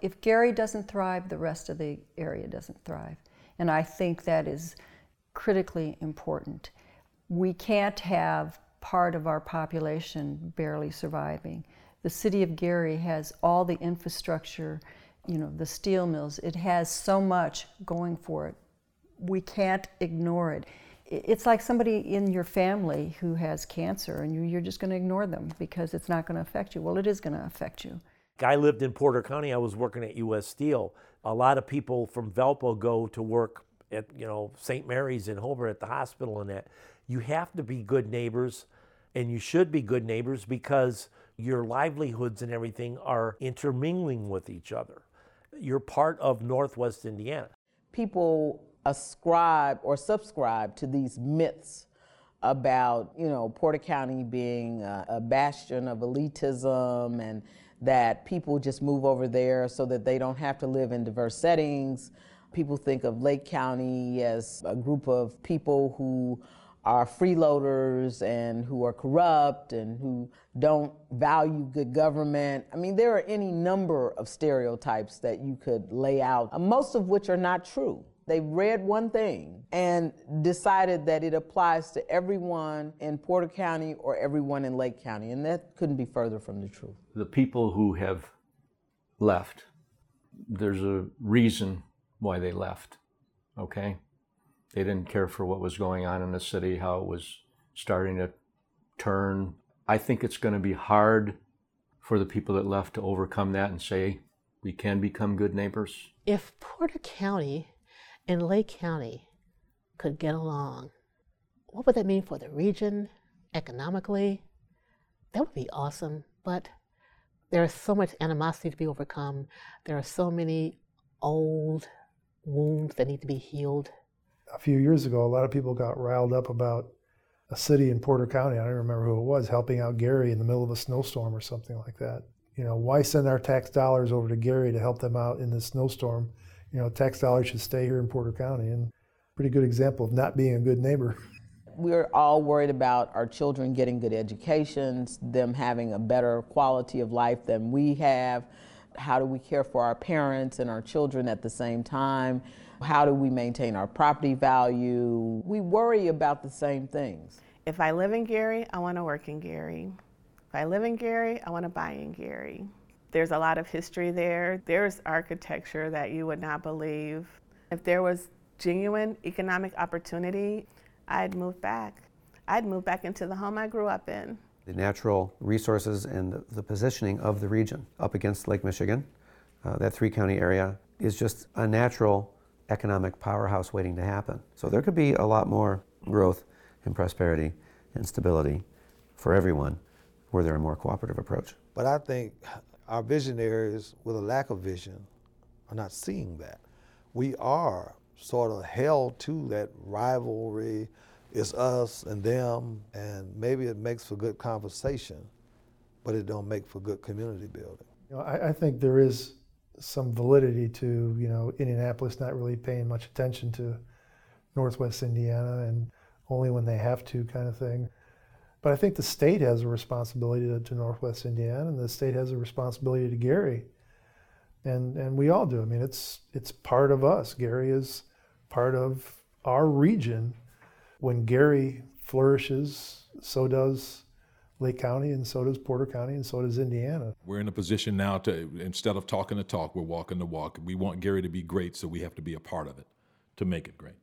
If Gary doesn't thrive, the rest of the area doesn't thrive. And I think that is critically important. We can't have part of our population barely surviving. The city of Gary has all the infrastructure, you know, the steel mills, it has so much going for it. We can't ignore it. It's like somebody in your family who has cancer and you, are just going to ignore them because it's not going to affect you. Well, it is going to affect you. I lived in Porter County. I was working at U.S. Steel. A lot of people from Valpo go to work at you know St. Mary's in Hobart at the hospital and that. You have to be good neighbors, and you should be good neighbors because your livelihoods and everything are intermingling with each other. You're part of Northwest Indiana. People ascribe or subscribe to these myths about you know Porter County being a, a bastion of elitism and that people just move over there so that they don't have to live in diverse settings. People think of Lake County as a group of people who are freeloaders and who are corrupt and who don't value good government. I mean, there are any number of stereotypes that you could lay out, most of which are not true. They read one thing and decided that it applies to everyone in Porter County or everyone in Lake County, and that couldn't be further from the truth. The people who have left, there's a reason why they left, okay? They didn't care for what was going on in the city, how it was starting to turn. I think it's going to be hard for the people that left to overcome that and say, we can become good neighbors. If Porter County and Lake County could get along, what would that mean for the region economically? That would be awesome, but there is so much animosity to be overcome. There are so many old wounds that need to be healed. A few years ago, a lot of people got riled up about a city in Porter County, I don't remember who it was, helping out Gary in the middle of a snowstorm or something like that. You know, why send our tax dollars over to Gary to help them out in this snowstorm you know, tax dollars should stay here in Porter County. And pretty good example of not being a good neighbor. We're all worried about our children getting good educations, them having a better quality of life than we have. How do we care for our parents and our children at the same time? How do we maintain our property value? We worry about the same things. If I live in Gary, I want to work in Gary. If I live in Gary, I want to buy in Gary. There's a lot of history there. There's architecture that you would not believe. If there was genuine economic opportunity, I'd move back. I'd move back into the home I grew up in. The natural resources and the, the positioning of the region up against Lake Michigan, uh, that three county area, is just a natural economic powerhouse waiting to happen. So there could be a lot more growth and prosperity and stability for everyone were there a more cooperative approach. But I think our visionaries with a lack of vision are not seeing that. We are sort of held to that rivalry. It's us and them, and maybe it makes for good conversation, but it don't make for good community building. You know, I, I think there is some validity to you know Indianapolis not really paying much attention to Northwest Indiana and only when they have to kind of thing. But I think the state has a responsibility to, to, Northwest Indiana, and the state has a responsibility to Gary, and and we all do. I mean, it's it's part of us. Gary is part of our region. When Gary flourishes, so does Lake County, and so does Porter County, and so does Indiana. We're in a position now to instead of talking the talk, we're walking the walk. We want Gary to be great, so we have to be a part of it to make it great.